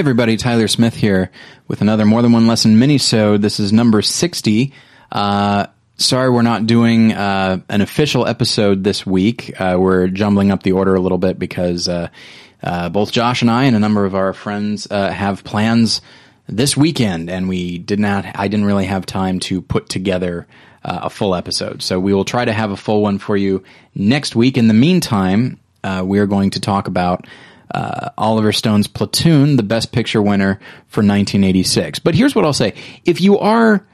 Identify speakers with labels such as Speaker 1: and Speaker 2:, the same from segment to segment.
Speaker 1: everybody, Tyler Smith here with another More Than One Lesson mini-sode. This is number 60. Uh, sorry we're not doing uh, an official episode this week. Uh, we're jumbling up the order a little bit because uh, uh, both Josh and I and a number of our friends uh, have plans this weekend, and we did not. I didn't really have time to put together a full episode, so we will try to have a full one for you next week. In the meantime, we are going to talk about. Uh, Oliver Stone's Platoon, the Best Picture winner for 1986. But here's what I'll say: if you are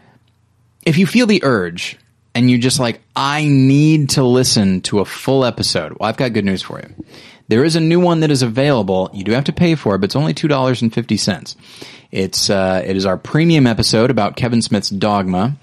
Speaker 1: if you feel the urge and you just like, I need to listen to a full episode, well, I've got good news for you. There is a new one that is available. You do have to pay for it, but it's only two dollars and fifty cents. It's uh, it is our premium episode about Kevin Smith's Dogma.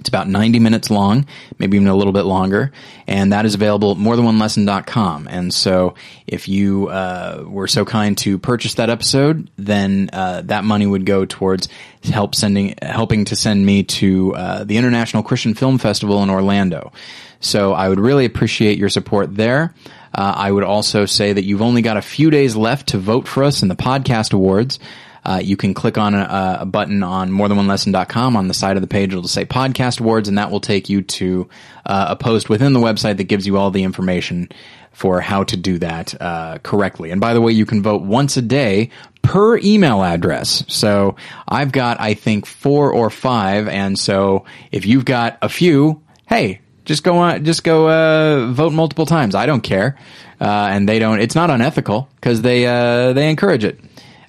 Speaker 1: It's about 90 minutes long, maybe even a little bit longer, and that is available at morethanonelesson.com. And so if you uh, were so kind to purchase that episode, then uh, that money would go towards help sending helping to send me to uh, the International Christian Film Festival in Orlando. So I would really appreciate your support there. Uh, I would also say that you've only got a few days left to vote for us in the podcast awards. Uh, you can click on a, a button on morethanonelesson.com on the side of the page. It'll say podcast awards and that will take you to uh, a post within the website that gives you all the information for how to do that uh, correctly. And by the way, you can vote once a day per email address. So I've got, I think, four or five. And so if you've got a few, hey, just go on, just go uh, vote multiple times. I don't care, uh, and they don't. It's not unethical because they uh, they encourage it.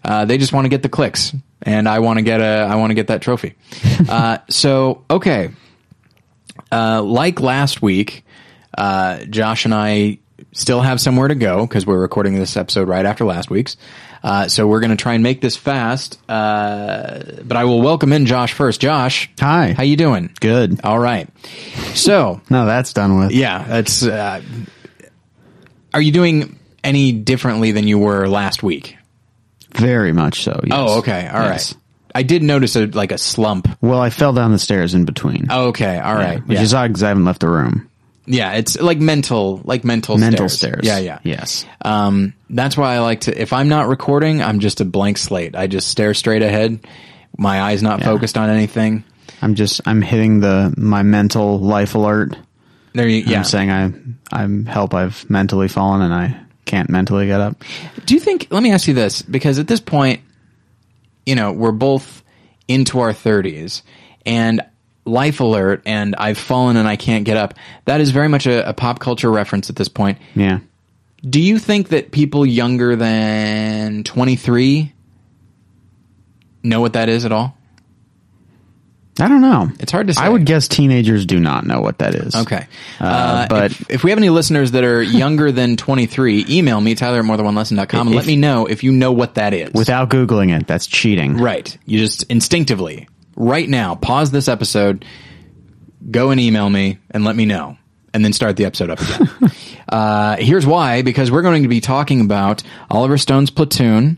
Speaker 1: Uh, they just want to get the clicks, and I want to get a I want to get that trophy. uh, so okay, uh, like last week, uh, Josh and I still have somewhere to go because we're recording this episode right after last week's. Uh, so we're going to try and make this fast. Uh, but I will welcome in Josh first. Josh,
Speaker 2: Hi.
Speaker 1: how you doing?
Speaker 2: Good.
Speaker 1: All right. So
Speaker 2: No, that's done with.
Speaker 1: yeah, that's. Uh, are you doing any differently than you were last week?
Speaker 2: Very much so. Yes.
Speaker 1: Oh, okay. All right.
Speaker 2: Yes.
Speaker 1: I did notice a like a slump.
Speaker 2: Well, I fell down the stairs in between.
Speaker 1: Okay. All right.
Speaker 2: Which
Speaker 1: yeah.
Speaker 2: is odd because I haven't left the room.
Speaker 1: yeah, it's like mental, like mental
Speaker 2: Mental
Speaker 1: stairs.
Speaker 2: stairs.
Speaker 1: Yeah, yeah.
Speaker 2: Yes.
Speaker 1: Um, that's why I like to. If I'm not recording, I'm just a blank slate. I just stare straight ahead. My eyes not focused on anything.
Speaker 2: I'm just, I'm hitting the, my mental life alert.
Speaker 1: There you. Yeah.
Speaker 2: I'm saying I, I'm help I've mentally fallen and I can't mentally get up.
Speaker 1: Do you think? Let me ask you this, because at this point, you know, we're both into our thirties, and life alert, and I've fallen and I can't get up. That is very much a, a pop culture reference at this point.
Speaker 2: Yeah.
Speaker 1: Do you think that people younger than twenty three know what that is at all?
Speaker 2: I don't know.
Speaker 1: It's hard to say.
Speaker 2: I would guess teenagers do not know what that is.
Speaker 1: Okay.
Speaker 2: Uh, but-
Speaker 1: if, if we have any listeners that are younger than 23, email me, Tyler at morethanonelesson.com, and
Speaker 2: If-
Speaker 1: let me know if you know what that is.
Speaker 2: Without Googling it, that's cheating.
Speaker 1: Right. You just instinctively, right now, pause this episode, go and email me, and let me know. And then start the episode up again. uh, here's why because we're going to be talking about Oliver Stone's Platoon,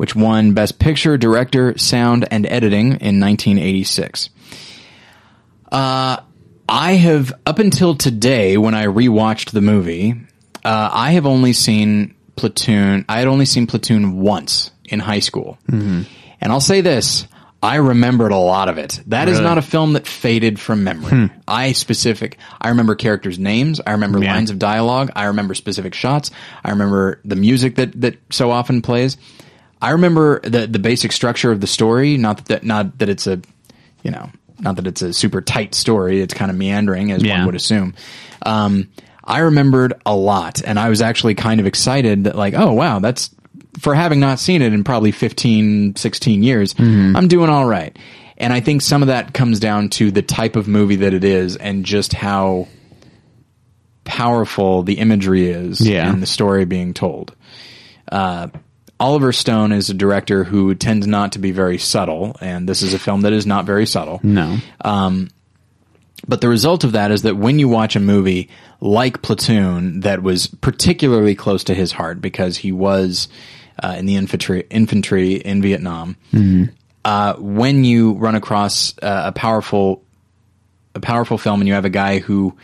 Speaker 1: which won Best Picture, Director, Sound, and Editing in 1986. Uh, I have, up until today, when I rewatched the movie, uh, I have only seen Platoon. I had only seen Platoon once in high school. And I'll say this. I remembered a lot of it. That is
Speaker 2: Really?
Speaker 1: not a film that faded from memory. I specific, I remember characters' names. I remember
Speaker 2: Yeah.
Speaker 1: lines of dialogue. I remember specific shots. I remember the music that, that so often plays. I remember the, the basic structure of the story. Not that, not that it's a, you know, not that it's a super tight story. It's kind of meandering as
Speaker 2: Yeah.
Speaker 1: one would assume. Um, I remembered a lot and I was actually kind of excited that like, oh wow, that's for having not seen it in probably 15, 16 years, I'm doing all right. And I think some of that comes down to the type of movie that it is and just how powerful the imagery is
Speaker 2: Yeah.
Speaker 1: and the story being told. Uh, Oliver Stone is a director who tends not to be very subtle, and this is a film that is not very subtle.
Speaker 2: No.
Speaker 1: But the result of that is that when you watch a movie like Platoon that was particularly close to his heart because he was uh, in the infantry infantry in Vietnam, uh, when you run across uh, a powerful a powerful film and you have a guy who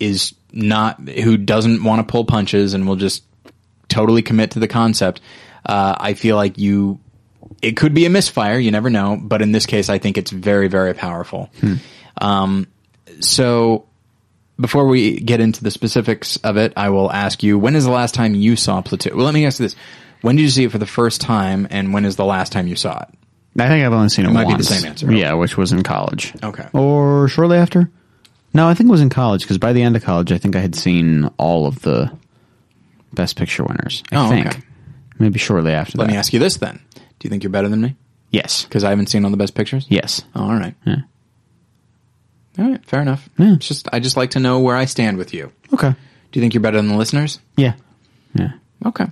Speaker 1: is not who doesn't want to pull punches and will just totally commit to the concept, uh, I feel like you it could be a misfire. You never know. But in this case, I think it's very, very powerful. Um, so before we get into the specifics of it, I will ask you, when is the last time you saw Platoon? Well, let me ask you this. When did you see it for the first time and when is the last time you saw it?
Speaker 2: I think I've only seen it,
Speaker 1: might be the same answer.
Speaker 2: Yeah, which was in college.
Speaker 1: Okay.
Speaker 2: Or shortly after? No, I think it was in college because by the end of college, I think I had seen all of the Best Picture winners. I
Speaker 1: Oh,
Speaker 2: think.
Speaker 1: okay.
Speaker 2: Maybe shortly after that.
Speaker 1: Let
Speaker 2: that.
Speaker 1: me ask you this then. Do you think you're better than me?
Speaker 2: Yes.
Speaker 1: Because I haven't seen all the best pictures?
Speaker 2: Yes.
Speaker 1: Oh, all right.
Speaker 2: Yeah.
Speaker 1: All right. Fair enough.
Speaker 2: Yeah.
Speaker 1: It's just, I just like to know where I stand with you.
Speaker 2: Okay.
Speaker 1: Do you think you're better than the listeners?
Speaker 2: Yeah. Yeah.
Speaker 1: Okay.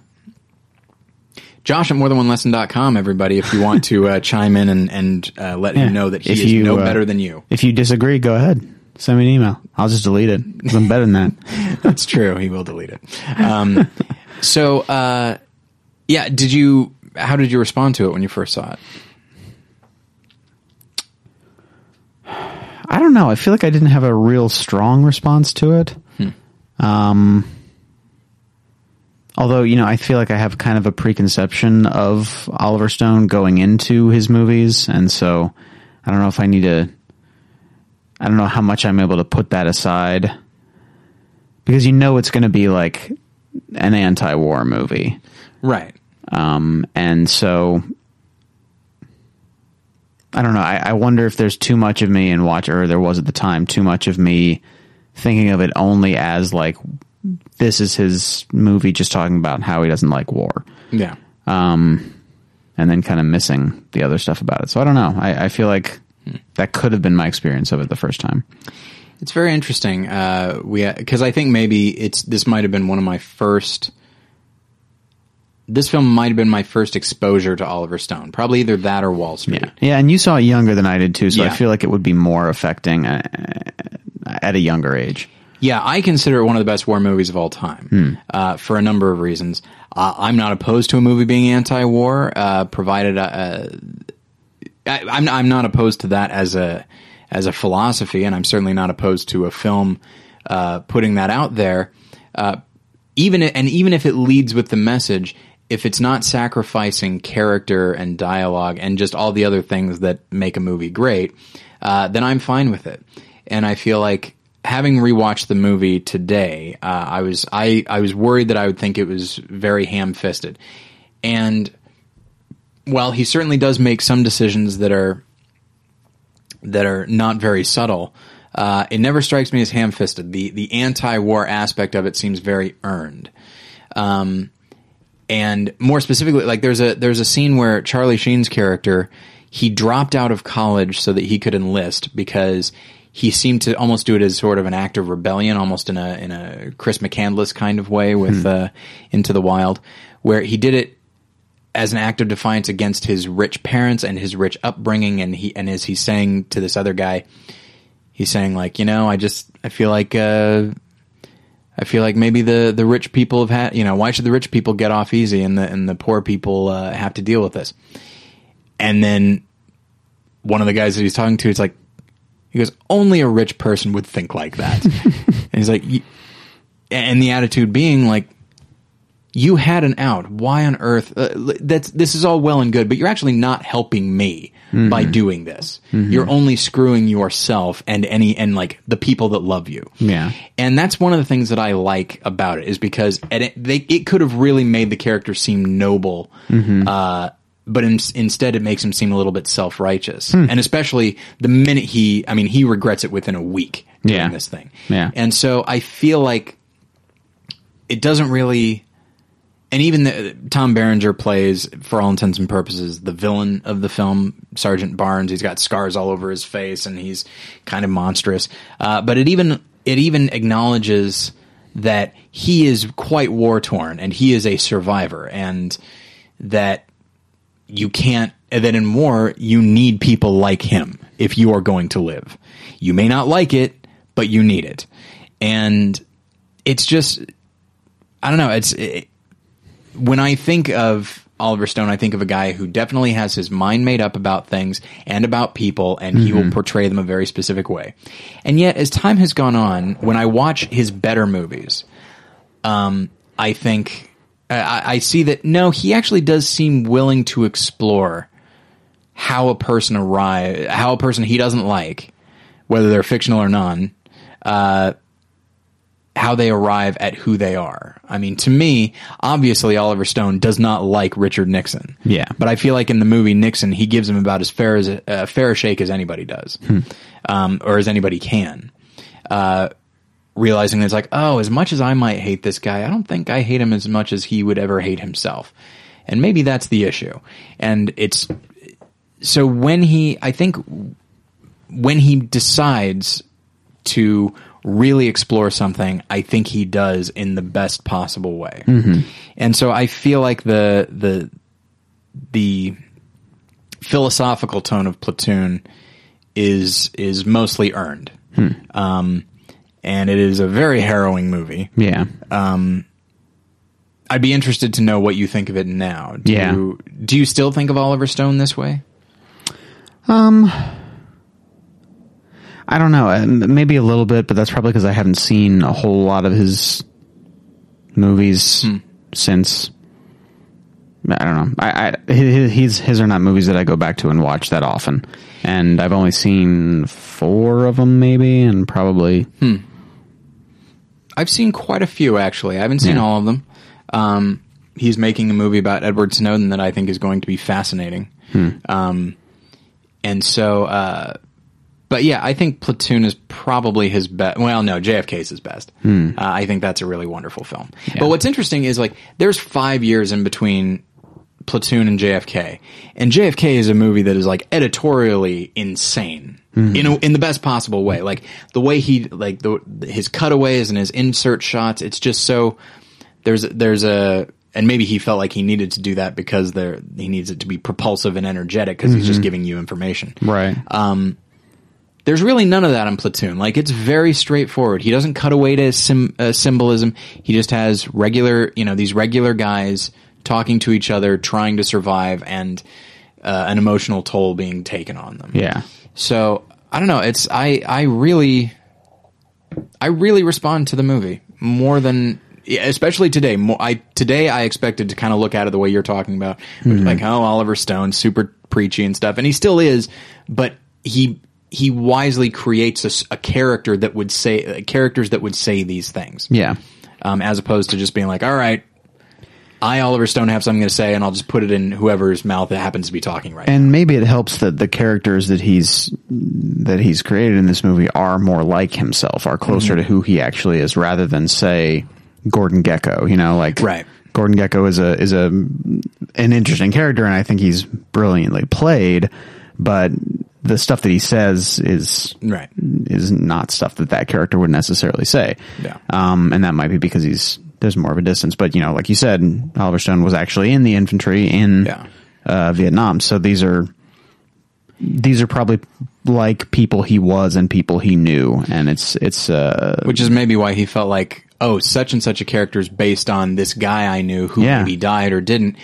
Speaker 1: Josh at morethanonelesson.com, everybody, if you want to uh, chime in and, and uh, let
Speaker 2: Yeah.
Speaker 1: him know that he
Speaker 2: If
Speaker 1: is
Speaker 2: you,
Speaker 1: no
Speaker 2: uh,
Speaker 1: better than you.
Speaker 2: If you disagree, go ahead. Send me an email. I'll just delete it 'cause I'm better than that.
Speaker 1: That's true. He will delete it. Um, so, uh, yeah, did you, how did you respond to it when you first saw it?
Speaker 2: I don't know. I feel like I didn't have a real strong response to it. Um, although, you know, I feel like I have kind of a preconception of Oliver Stone going into his movies. And so I don't know if I need to, I don't know how much I'm able to put that aside because you know it's going to be like an anti war movie.
Speaker 1: Right.
Speaker 2: Um, and so I don't know. I, I wonder if there's too much of me in watch, or there was at the time too much of me thinking of it only as like this is his movie, just talking about how he doesn't like war,
Speaker 1: Yeah.
Speaker 2: and then kind of missing the other stuff about it. So I don't know. I, I feel like that could have been my experience of it the first time.
Speaker 1: It's very interesting. Uh, we because I think maybe it's this might have been one of my first. This film might have been my first exposure to Oliver Stone. Probably either that or Wall Street.
Speaker 2: Yeah, yeah, and you saw it younger than I did too, so
Speaker 1: Yeah.
Speaker 2: I feel like it would be more affecting uh, at a younger age.
Speaker 1: Yeah, I consider it one of the best war movies of all time uh, for a number of reasons. Uh, I'm not opposed to a movie being anti-war, uh, provided uh, I, I'm I'm not opposed to that as a as a philosophy, and I'm certainly not opposed to a film uh, putting that out there. Uh, even and even if it leads with the message, if it's not sacrificing character and dialogue and just all the other things that make a movie great, uh, then I'm fine with it. And I feel like having rewatched the movie today, uh, I was I I was worried that I would think it was very ham-fisted, and while he certainly does make some decisions that are that are not very subtle, uh, it never strikes me as ham-fisted. The the anti-war aspect of it seems very earned. Um, and more specifically, like there's a there's a scene where Charlie Sheen's character he dropped out of college so that he could enlist because he seemed to almost do it as sort of an act of rebellion, almost in a in a Chris McCandless kind of way with uh, Into the Wild, where he did it as an act of defiance against his rich parents and his rich upbringing, and he and as he's saying to this other guy, he's saying like, you know, I just I feel like uh, I feel like maybe the the rich people have had, you know, why should the rich people get off easy and the and the poor people uh, have to deal with this? And then one of the guys that he's talking to, is like he goes, only a rich person would think like that, and he's like, "Y- and the attitude being like you had an out. Why on earth? Uh, that's this is all well and good, but you're actually not helping me by doing this. You're only screwing yourself and any and like the people that love you.
Speaker 2: Yeah.
Speaker 1: and that's one of the things that I like about it is because it, they it could have really made the character seem noble. Uh, but in, instead, it makes him seem a little bit self righteous, and especially the minute he, I mean, he regrets it within a week doing
Speaker 2: Yeah.
Speaker 1: this thing.
Speaker 2: Yeah.
Speaker 1: and so I feel like it doesn't really and even the, Tom Berenger plays, for all intents and purposes, the villain of the film, Sergeant Barnes. He's got scars all over his face, and he's kind of monstrous. Uh, but it even it even acknowledges that he is quite war torn, and he is a survivor, and that you can't. That in war, you need people like him if you are going to live. You may not like it, but you need it, and it's just I don't know. It's it, when I think of Oliver Stone, I think of a guy who definitely has his mind made up about things and about people, and he will portray them a very specific way. And yet, as time has gone on, when I watch his better movies, um, I think I, I see that no, he actually does seem willing to explore how a person arrive, how a person he doesn't like, whether they're fictional or non, uh, how they arrive at who they are. I mean, to me, obviously Oliver Stone does not like Richard Nixon.
Speaker 2: Yeah.
Speaker 1: but I feel like in the movie Nixon, he gives him about as fair as uh, fair a shake as anybody does, um, or as anybody can. Uh, realizing that it's like, oh, as much as I might hate this guy, I don't think I hate him as much as he would ever hate himself. And maybe that's the issue. And it's so when he, I think, when he decides to really explore something, I think he does in the best possible way. Mm-hmm. And so I feel like the the the philosophical tone of Platoon is is mostly earned. Hmm. Um, and it is a very harrowing movie.
Speaker 2: Yeah.
Speaker 1: Um, I'd be interested to know what you think of it now. Do
Speaker 2: Yeah.
Speaker 1: You, do you still think of Oliver Stone this way?
Speaker 2: Um, I don't know. Maybe a little bit, but that's probably because I haven't seen a whole lot of his movies since. I don't know. I, I his, his are not movies that I go back to and watch that often, and I've only seen four of them, maybe, and probably
Speaker 1: I've seen quite a few actually. I haven't seen
Speaker 2: Yeah.
Speaker 1: all of them. Um, he's making a movie about Edward Snowden that I think is going to be fascinating. Um, and so, uh, but yeah, I think Platoon is probably his best. Well, no, JFK is his best. Hmm. Uh, I think that's a really wonderful film. But what's interesting is like there's five years in between Platoon and JFK, and JFK is a movie that is like editorially insane hmm. in a, in the best possible way. Like the way he like the his cutaways and his insert shots. It's just so there's there's a and maybe he felt like he needed to do that because there he needs it to be propulsive and energetic because he's just mm-hmm. giving you information
Speaker 2: right.
Speaker 1: Um, there's really none of that in Platoon. Like it's very straightforward. He doesn't cut away to sim, uh, symbolism. He just has regular, you know, these regular guys talking to each other, trying to survive, and uh, an emotional toll being taken on them.
Speaker 2: yeah.
Speaker 1: So I don't know. It's I I really I really respond to the movie more than especially today. More, I today I expected to kind of look at it the way you're talking about, is like oh Oliver Stone, super preachy and stuff, and he still is, but he he wisely creates a character that would say uh, characters that would say these things,
Speaker 2: Yeah.
Speaker 1: um, as opposed to just being like, all right. I, Oliver Stone, have something to say, and I'll just put it in whoever's mouth that happens to be talking right. now.
Speaker 2: And maybe it helps that the characters that he's that he's created in this movie are more like himself, are closer
Speaker 1: Mm-hmm.
Speaker 2: to who he actually is, rather than say Gordon Gekko. You know, like
Speaker 1: Right.
Speaker 2: Gordon Gekko is a is a an interesting character, and I think he's brilliantly played. But the stuff that he says is
Speaker 1: Right.
Speaker 2: is not stuff that that character would necessarily say.
Speaker 1: Yeah.
Speaker 2: Um, and that might be because he's there's more of a distance. But you know, like you said, Oliver Stone was actually in the infantry in
Speaker 1: Yeah.
Speaker 2: uh, Vietnam. So these are these are probably like people he was and people he knew, and it's it's uh,
Speaker 1: which is maybe why he felt like oh such and such a character is based on this guy i knew who
Speaker 2: Yeah.
Speaker 1: maybe died or didn't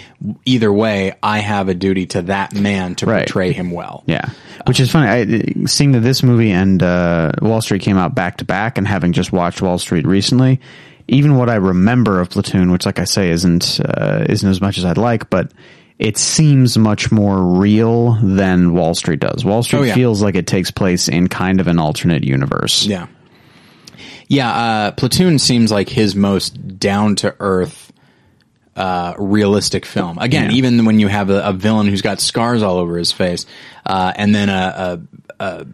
Speaker 1: either way i have a duty to that man to
Speaker 2: Right.
Speaker 1: portray him well
Speaker 2: Yeah, which is funny. I, seeing that this movie and uh, Wall Street came out back to back, and having just watched Wall Street recently, even what I remember of Platoon, which, like I say, isn't uh, isn't as much as I'd like, but it seems much more real than Wall Street does. Wall Street
Speaker 1: Oh, yeah.
Speaker 2: feels like it takes place in kind of an alternate universe.
Speaker 1: yeah yeah uh, platoon seems like his most down to earth uh, realistic film again
Speaker 2: Yeah.
Speaker 1: even when you have a, a villain who's got scars all over his face uh, and then a, a, a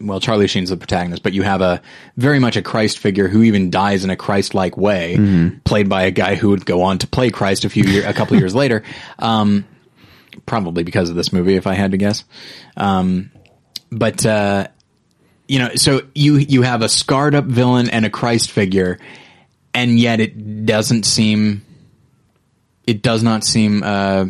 Speaker 1: well, Charlie Sheen's the protagonist, but you have a very much a Christ figure who even dies in a Christ-like way, played by a guy who would go on to play Christ a few year, a couple years later. Um, probably because of this movie, if I had to guess. Um, but uh, you know, so you you have a scarred up villain and a Christ figure, and yet it doesn't seem. It does not seem uh,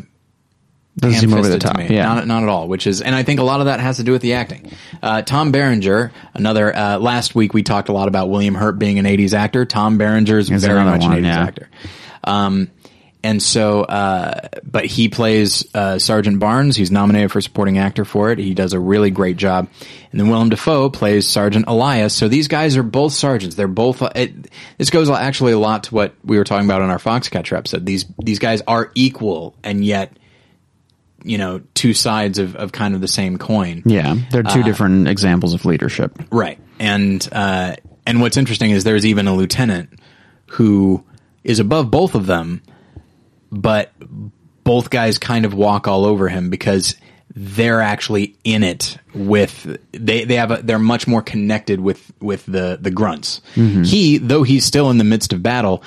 Speaker 2: Doesn't seem over the
Speaker 1: ham-fisted to
Speaker 2: top. Yeah,
Speaker 1: Not, not at all. Which is, and I think a lot of that has to do with the acting. Uh, Tom Berenger, another uh, last week we talked a lot about William Hurt being an '80s actor. Tom Berenger is
Speaker 2: Is
Speaker 1: very much
Speaker 2: one,
Speaker 1: an '80s
Speaker 2: yeah.
Speaker 1: actor. Um, and so, uh, but he plays uh, Sergeant Barnes. He's nominated for supporting actor for it. He does a really great job. And then Willem Dafoe plays Sergeant Elias. So these guys are both sergeants. They're both. Uh, it, this goes actually a lot to what we were talking about on our Foxcatcher episode. These these guys are equal, and yet, you know, two sides of, of kind of the same coin.
Speaker 2: Yeah, they're two
Speaker 1: Uh,
Speaker 2: different examples of leadership.
Speaker 1: Right. And uh, and what's interesting is there's even a lieutenant who is above both of them, but both guys kind of walk all over him because they're actually in it with they they have a, they're much more connected with with the the grunts. He though he's still in the midst of battle,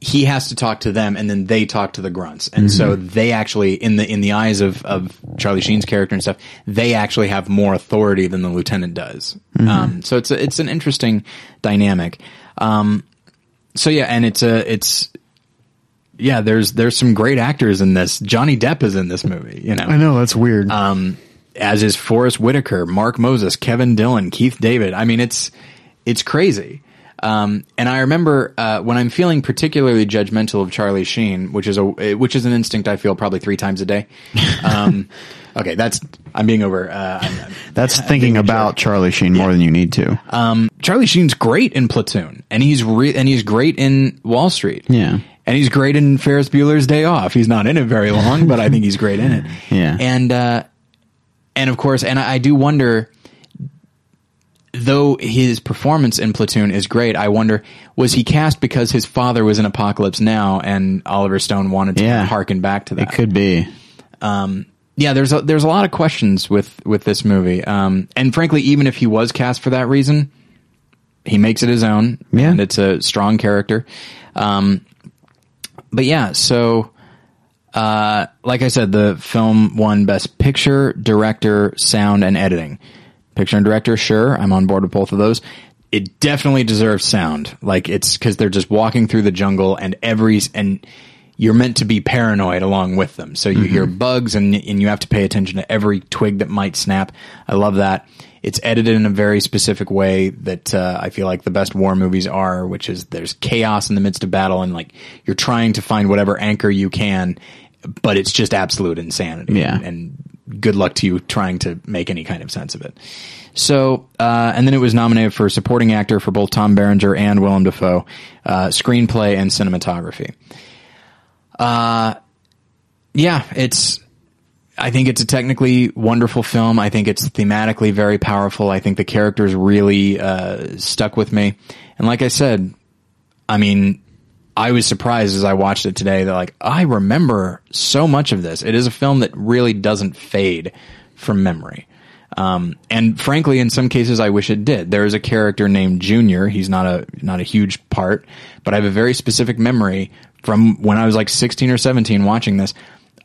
Speaker 1: he has to talk to them and then they talk to the grunts. And so they actually in the in the eyes of of Charlie Sheen's character and stuff, they actually have more authority than the lieutenant does. Um so it's a, it's an interesting dynamic. Um so yeah, and it's a it's yeah, there's there's some great actors in this. Johnny Depp is in this movie, you know.
Speaker 2: I know that's weird.
Speaker 1: Um as is Forest Whitaker, Mark Moses, Kevin Dillon, Keith David. I mean, it's it's crazy. Um, and I remember uh, when I'm feeling particularly judgmental of Charlie Sheen, which is a which is an instinct I feel probably three times a day. Um, okay, that's I'm being over. Uh, I'm, I'm-
Speaker 2: that's thinking about Charlie Sheen more than you need to.
Speaker 1: um, Charlie Sheen's great in Platoon, and he's re- and he's great in Wall Street.
Speaker 2: Yeah.
Speaker 1: And he's great in Ferris Bueller's Day Off. He's not in it very long, but I think he's great in it.
Speaker 2: Yeah.
Speaker 1: and uh, and of course, and I, I do wonder, though his performance in Platoon is great. I wonder was he cast because his father was in Apocalypse Now, and Oliver Stone wanted to
Speaker 2: Yeah.
Speaker 1: harken back to that
Speaker 2: it could be.
Speaker 1: yeah, there's a, there's a lot of questions with with this movie, um, and frankly, even if he was cast for that reason, he makes it his own,
Speaker 2: Yeah.
Speaker 1: and it's a strong character. Um, but yeah, so uh, like I said, the film won Best Picture, Director, Sound, and Editing. Picture and director, sure, I'm on board with both of those. It definitely deserves sound, like it's because they're just walking through the jungle, and every and you're meant to be paranoid along with them. So you hear bugs, and and you have to pay attention to every twig that might snap. I love that. It's edited in a very specific way that uh, I feel like the best war movies are, which is there's chaos in the midst of battle, and like you're trying to find whatever anchor you can, but it's just absolute insanity.
Speaker 2: Yeah.
Speaker 1: and good luck to you trying to make any kind of sense of it. So, uh, and then it was nominated for supporting actor for both Tom Berenger and Willem Dafoe, uh, screenplay and cinematography. Uh, yeah, it's. I think it's a technically wonderful film. I think it's thematically very powerful. I think the characters really uh, stuck with me. And like I said, I mean, I was surprised as I watched it today that like I remember so much of this. It is a film that really doesn't fade from memory. Um, and frankly, in some cases, I wish it did. There is a character named Junior. He's not a not a huge part, but I have a very specific memory from when I was like 16 or 17 watching this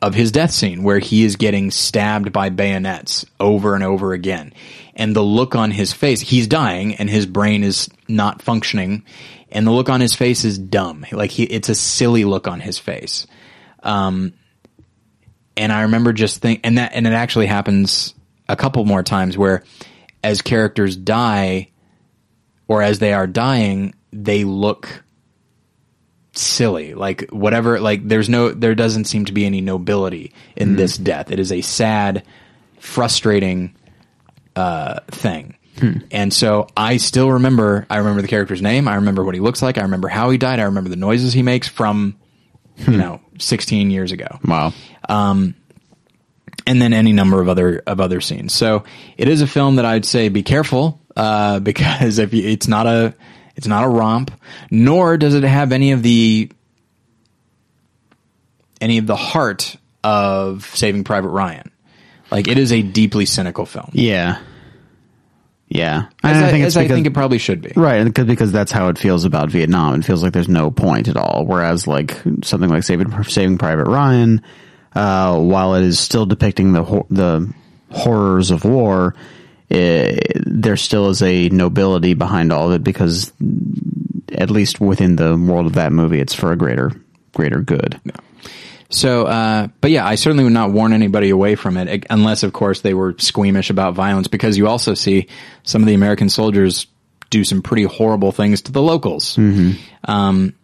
Speaker 1: of his death scene where he is getting stabbed by bayonets over and over again. And the look on his face, he's dying and his brain is not functioning. And the look on his face is dumb. Like he, it's a silly look on his face. Um, and I remember just think, and that, and it actually happens a couple more times where as characters die or as they are dying, they look silly. Like whatever, like there's no, there doesn't seem to be any nobility in this death. It is a sad, frustrating, uh, thing. And so I still remember, I remember the character's name. I remember what he looks like. I remember how he died. I remember the noises he makes from, you know, 16 years ago
Speaker 2: Wow.
Speaker 1: Um, and then any number of other of other scenes. So it is a film that I'd say be careful uh, because if you, it's not a it's not a romp, nor does it have any of the any of the heart of Saving Private Ryan. Like it is a deeply cynical film,
Speaker 2: Yeah. Yeah.
Speaker 1: as, I,
Speaker 2: And
Speaker 1: as I
Speaker 2: because-
Speaker 1: think it probably should be.
Speaker 2: Right, because because that's how it feels about Vietnam. It feels like there's no point at all. Whereas like something like Saving Saving Private Ryan, uh, while it is still depicting the the horrors of war, eh, there still is a nobility behind all of it because at least within the world of that movie, it's for a greater greater good.
Speaker 1: So, uh, but yeah, I certainly would not warn anybody away from it, unless, of course, they were squeamish about violence, because you also see some of the American soldiers do some pretty horrible things to the locals, um,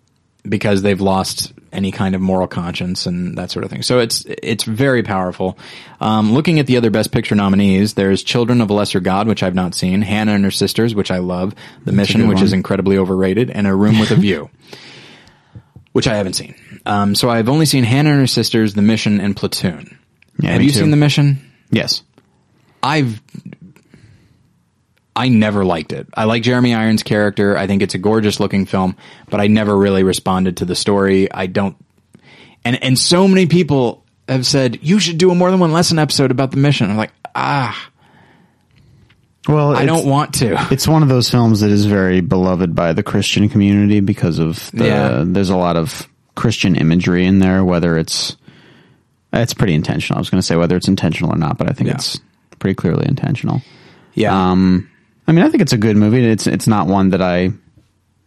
Speaker 1: because they've lost any kind of moral conscience and that sort of thing. So it's it's very powerful. Um, looking at the other Best Picture nominees, there's Children of a Lesser God, which I've not seen, Hannah and Her Sisters, which I love, The Mission, which is incredibly overrated, and A Room with a View, which I haven't seen. Um, so I've only seen Hannah and Her Sisters, The Mission, and Platoon.
Speaker 2: Yeah,
Speaker 1: Have you
Speaker 2: too.
Speaker 1: seen The Mission?
Speaker 2: Yes.
Speaker 1: I've I never liked it. I like Jeremy Irons' character. I think it's a gorgeous looking film, but I never really responded to the story. I don't and and so many people have said you should do a more than one lesson episode about the mission. I'm like, ah,
Speaker 2: Well,
Speaker 1: I don't want to.
Speaker 2: It's one of those films that is very beloved by the Christian community because of the,
Speaker 1: Yeah.
Speaker 2: there's a lot of Christian imagery in there, whether it's, it's pretty intentional. I was going to say whether it's intentional or not, but I think
Speaker 1: Yeah.
Speaker 2: it's pretty clearly intentional.
Speaker 1: Yeah.
Speaker 2: Um, I mean, I think it's a good movie. It's, it's not one that I,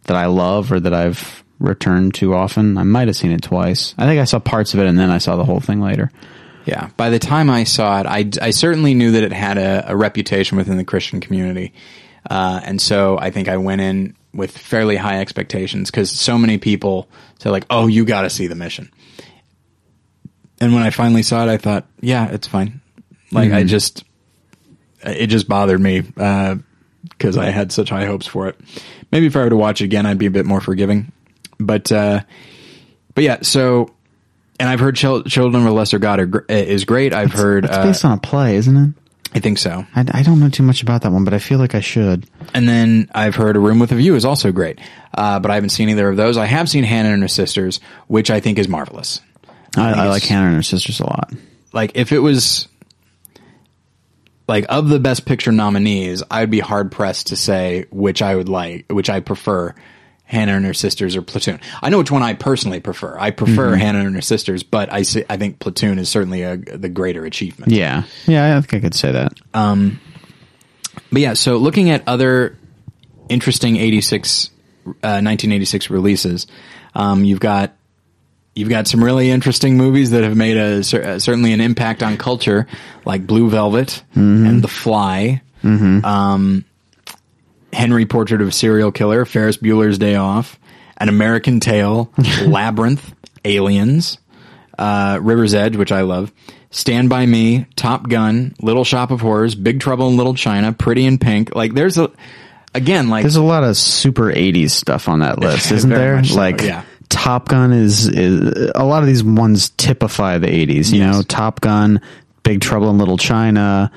Speaker 2: that I love or that I've returned to often. I might have seen it twice. I think I saw parts of it and then I saw the whole thing later.
Speaker 1: Yeah. By the time I saw it, I, I certainly knew that it had a, a reputation within the Christian community. Uh, and so I think I went in with fairly high expectations because so many people said like, oh, you got to see the mission. And when I finally saw it, I thought, yeah, it's fine. Like I just, it just bothered me, uh, cause I had such high hopes for it. Maybe if I were to watch it again, I'd be a bit more forgiving, but, uh, but yeah, so, and I've heard Chil- Children of a Lesser God are, gr- is great. I've heard,
Speaker 2: It's
Speaker 1: uh,
Speaker 2: based on a play, isn't it?
Speaker 1: I think so.
Speaker 2: I, I don't know too much about that one, but I feel like I should.
Speaker 1: And then I've heard A Room with a View is also great. Uh, but I haven't seen either of those. I have seen Hannah and Her Sisters, which I think is marvelous.
Speaker 2: I,
Speaker 1: think
Speaker 2: I like Hannah and her sisters a lot.
Speaker 1: Like, if it was, like, of the Best Picture nominees, I'd be hard pressed to say which I would like, which I prefer. Hannah and Her Sisters or Platoon. I know which one I personally prefer. I prefer Hannah and Her Sisters, but I see, I think Platoon is certainly a, the greater achievement.
Speaker 2: Yeah, yeah, I think I could say that.
Speaker 1: But yeah, so looking at other interesting 86, uh, 1986 releases, um, you've got, you've got some really interesting movies that have made a, uh, certainly an impact on culture, like Blue Velvet and The Fly, um, Henry Portrait of a Serial Killer, Ferris Bueller's Day Off, An American Tail, Labyrinth, Aliens, uh, River's Edge, which I love, Stand By Me, Top Gun, Little Shop of Horrors, Big Trouble in Little China, Pretty in Pink. Like, there's a, again, like,
Speaker 2: There's a lot of super 80s stuff on that list, isn't there?
Speaker 1: so,
Speaker 2: like
Speaker 1: yeah.
Speaker 2: Top Gun is, is a lot of these ones typify the 80s, you
Speaker 1: Yes.
Speaker 2: know, Top Gun, Big Trouble in Little China,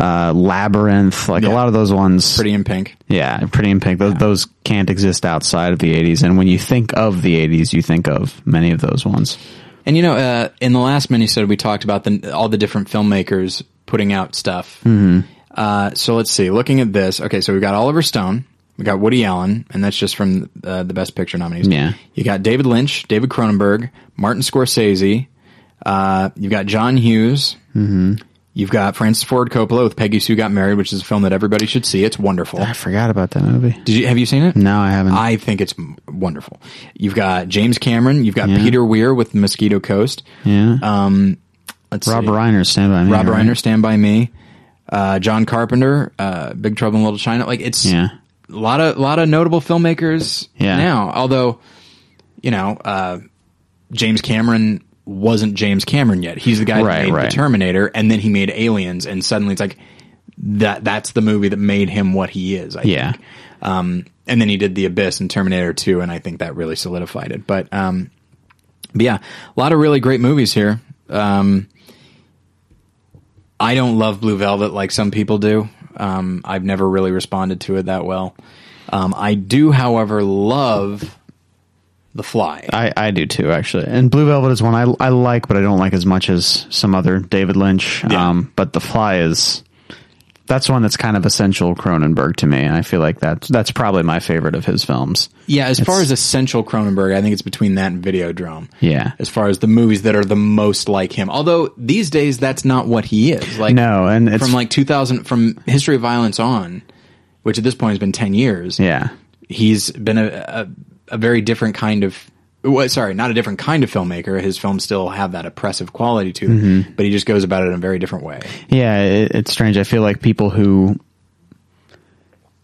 Speaker 2: uh, Labyrinth, like a lot of those ones.
Speaker 1: Pretty in Pink.
Speaker 2: yeah, Pretty in Pink. Those, those can't exist outside of the 80s. And when you think of the 80s, you think of many of those ones.
Speaker 1: And you know, uh, in the last minisode, we talked about the, all the different filmmakers putting out stuff.
Speaker 2: Mm-hmm.
Speaker 1: Uh, so let's see. Looking at this, okay, so we've got Oliver Stone, we got Woody Allen, and that's just from uh, the Best Picture nominees.
Speaker 2: Yeah.
Speaker 1: You got David Lynch, David Cronenberg, Martin Scorsese. Uh, you've got John Hughes. Mm-hmm. You've got Francis Ford Coppola with Peggy Sue Got Married, which is a film that everybody should see. It's wonderful.
Speaker 2: I forgot about that movie.
Speaker 1: Did you have you seen it?
Speaker 2: No, I haven't.
Speaker 1: I think it's wonderful. You've got James Cameron. You've got
Speaker 2: Yeah.
Speaker 1: Peter Weir with Mosquito Coast.
Speaker 2: yeah.
Speaker 1: Um, let's
Speaker 2: Rob
Speaker 1: see.
Speaker 2: Reiner, Stand By Me.
Speaker 1: Rob
Speaker 2: right?
Speaker 1: Reiner, Stand by Me. Uh, John Carpenter, uh, Big Trouble in Little China. Like it's
Speaker 2: Yeah.
Speaker 1: A lot of lot of notable filmmakers
Speaker 2: Yeah.
Speaker 1: now. Although, you know, uh, James Cameron wasn't James Cameron yet. He's the guy
Speaker 2: Right,
Speaker 1: that made
Speaker 2: right.
Speaker 1: the Terminator, and then he made Aliens, and suddenly it's like that. That's the movie that made him what he is. I
Speaker 2: Yeah.
Speaker 1: think. Um, and then he did The Abyss and Terminator 2, and I think that really solidified it. But, um, but yeah, a lot of really great movies here. Um, I don't love Blue Velvet like some people do. Um, I've never really responded to it that well. Um, I do, however, love The Fly.
Speaker 2: I, I do too, actually. And Blue Velvet is one I, I like, but I don't like as much as some other David Lynch.
Speaker 1: Yeah.
Speaker 2: Um, but The Fly is that's one that's kind of essential Cronenberg to me, and I feel like that's that's probably my favorite of his films.
Speaker 1: yeah, as far as essential Cronenberg, I think it's between that and Videodrome.
Speaker 2: Yeah.
Speaker 1: As far as the movies that are the most like him, although these days that's not what he is. Like
Speaker 2: No, and it's
Speaker 1: from like 2000 from History of Violence on, which at this point has been 10 years.
Speaker 2: yeah,
Speaker 1: he's been a, a, a very different kind of well, sorry, not a different kind of filmmaker. His films still have that oppressive quality to them,
Speaker 2: Mm-hmm.
Speaker 1: but he just goes about it in a very different way.
Speaker 2: yeah. It, it's strange. I feel like people who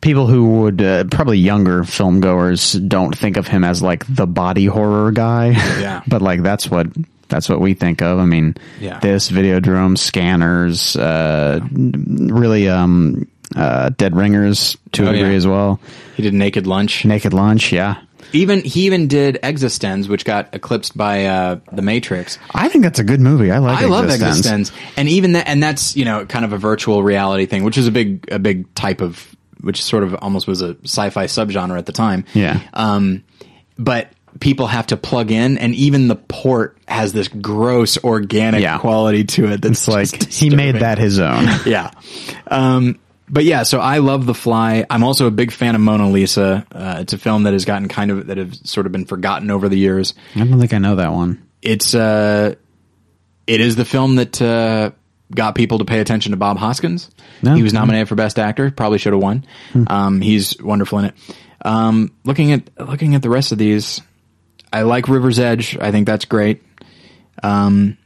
Speaker 2: people who would uh, probably younger film goers don't think of him as like the body horror guy.
Speaker 1: Yeah.
Speaker 2: but like that's what that's what we think of. I mean,
Speaker 1: Yeah.
Speaker 2: this Videodrome, scanners, uh, really um, uh, Dead Ringers to
Speaker 1: Oh,
Speaker 2: a degree
Speaker 1: yeah.
Speaker 2: as well.
Speaker 1: He did Naked Lunch.
Speaker 2: Naked Lunch, yeah.
Speaker 1: Even he even did Existenz, which got eclipsed by uh, The Matrix.
Speaker 2: I think that's a good movie. I like.
Speaker 1: I love
Speaker 2: Existence.
Speaker 1: Existenz, and even that, and that's you know kind of a virtual reality thing, which is a big a big type of which sort of almost was a sci-fi subgenre at the time.
Speaker 2: Yeah.
Speaker 1: Um, but people have to plug in, and even the port has this gross organic
Speaker 2: Yeah.
Speaker 1: quality to it. That's
Speaker 2: It's like he made that his own.
Speaker 1: yeah. Um, but yeah, so I love The Fly. I'm also a big fan of Mona Lisa. Uh, it's a film that has gotten kind of that has sort of been forgotten over the years.
Speaker 2: I don't think I know that one.
Speaker 1: It's uh, it is the film that uh, got people to pay attention to Bob Hoskins.
Speaker 2: No.
Speaker 1: He was nominated for Best Actor. Probably should have won. Um, he's wonderful in it. Um, looking at looking at the rest of these, I like River's Edge. I think that's great. Um,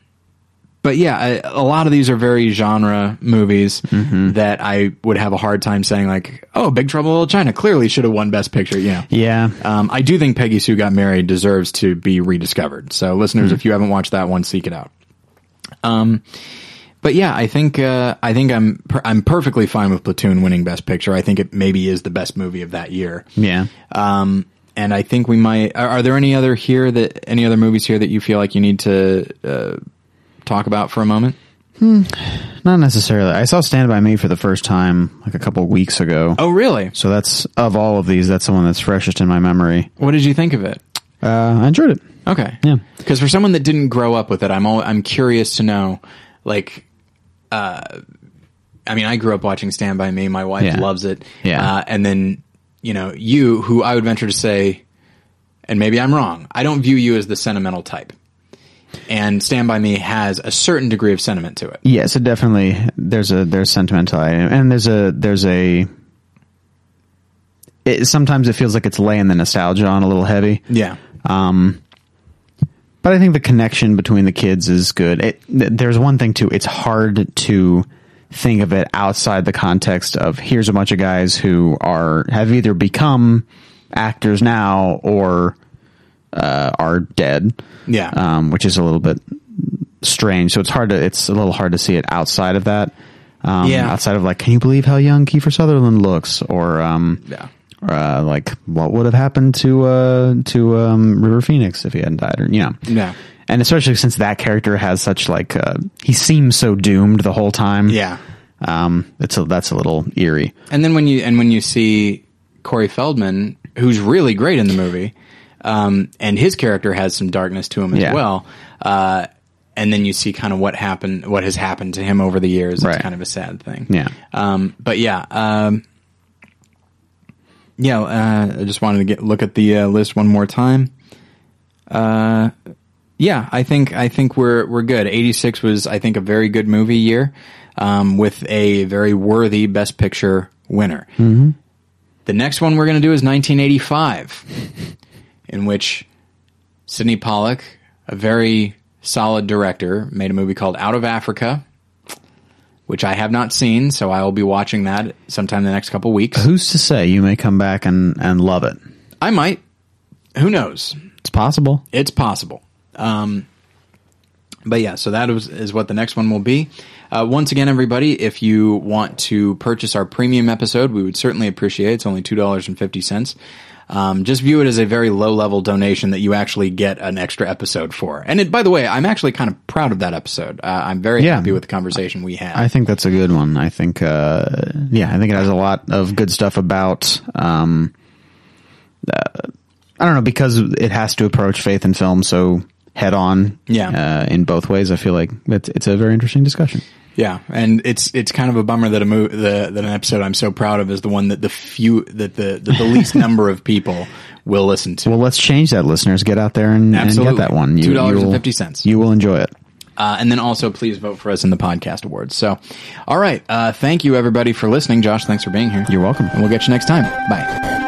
Speaker 1: but yeah, I, a lot of these are very genre movies that I would have a hard time saying like, "Oh, Big Trouble in Little China clearly should have won Best Picture." You know,
Speaker 2: Yeah,
Speaker 1: um, I do think Peggy Sue Got Married deserves to be rediscovered. So, listeners, if you haven't watched that one, seek it out. Um, but yeah, I think uh, I think I'm per- I'm perfectly fine with Platoon winning Best Picture. I think it maybe is the best movie of that year.
Speaker 2: yeah.
Speaker 1: Um, and I think we might. Are, are there any other here that any other movies here that you feel like you need to uh, talk about for a moment?
Speaker 2: Not necessarily. I saw Stand by Me for the first time like a couple weeks ago.
Speaker 1: Oh, really?
Speaker 2: So that's of all of these, that's the one that's freshest in my memory.
Speaker 1: What did you think of it?
Speaker 2: Uh, I enjoyed it.
Speaker 1: Okay.
Speaker 2: Yeah.
Speaker 1: Because for someone that didn't grow up with it, I'm all, I'm curious to know, like, uh, I mean, I grew up watching Stand by Me. My wife
Speaker 2: Yeah.
Speaker 1: loves it.
Speaker 2: Yeah.
Speaker 1: Uh, and then, you know, you, who I would venture to say, and maybe I'm wrong, I don't view you as the sentimental type. And Stand by Me has a certain degree of sentiment to it.
Speaker 2: Yes, it definitely there's a there's sentimental and there's a there's a. It, sometimes it feels like it's laying the nostalgia on a little heavy.
Speaker 1: Yeah.
Speaker 2: Um, but I think the connection between the kids is good. It, th- there's one thing too. It's hard to think of it outside the context of here's a bunch of guys who are have either become actors now or uh, are dead.
Speaker 1: Yeah.
Speaker 2: Um, which is a little bit strange. So it's hard to it's a little hard to see it outside of that. Um,
Speaker 1: Yeah.
Speaker 2: Outside of like, can you believe how young Kiefer Sutherland looks? Or um,
Speaker 1: Yeah.
Speaker 2: uh, like what would have happened to uh, to um, River Phoenix if he hadn't died, or you know,
Speaker 1: Yeah.
Speaker 2: And especially since that character has such like uh, he seems so doomed the whole time.
Speaker 1: Yeah.
Speaker 2: um, it's a, that's a little eerie.
Speaker 1: And then when you and when you see Corey Feldman, who's really great in the movie, um, and his character has some darkness to him as
Speaker 2: Yeah.
Speaker 1: well. Uh, and then you see kind of what happened, what has happened to him over the years. It's kind of a sad thing.
Speaker 2: Yeah.
Speaker 1: Um, but yeah, um, yeah. Uh, I just wanted to get look at the uh, list one more time. Uh, yeah, I think I think we're we're good. Eighty six was I think a very good movie year, um, with a very worthy Best Picture winner. Mm-hmm. The next one we're going to do is 1985, in which Sydney Pollack, a very solid director, made a movie called Out of Africa, which I have not seen, so I will be watching that sometime in the next couple weeks.
Speaker 2: Who's to say you may come back and and love it?
Speaker 1: I might. Who knows?
Speaker 2: It's possible.
Speaker 1: It's possible. Um, but yeah, so that is, is what the next one will be. Uh, once again, everybody, if you want to purchase our premium episode, we would certainly appreciate it. It's only $2.50. Um, just view it as a very low level donation that you actually get an extra episode for. And it, by the way, I'm actually kind of proud of that episode. Uh, I'm very
Speaker 2: Yeah.
Speaker 1: happy with the conversation we had.
Speaker 2: I think that's a good one. I think, uh, yeah, I think it has a lot of good stuff about, um, uh, I don't know, because it has to approach faith and film so head on.
Speaker 1: Yeah.
Speaker 2: Uh, in both ways. I feel like it's, it's a very interesting discussion.
Speaker 1: Yeah, and it's it's kind of a bummer that a mo- the that an episode I'm so proud of is the one that the few that the that the least number of people will listen to.
Speaker 2: Well, let's change that, listeners. Get out there and, and get that one. You-
Speaker 1: $2.50.
Speaker 2: You will enjoy it.
Speaker 1: Uh, and then also please vote for us in the podcast awards. So, all right, uh, thank you everybody for listening. Josh, thanks for being here.
Speaker 2: You're welcome.
Speaker 1: and we'll get you next time. Bye.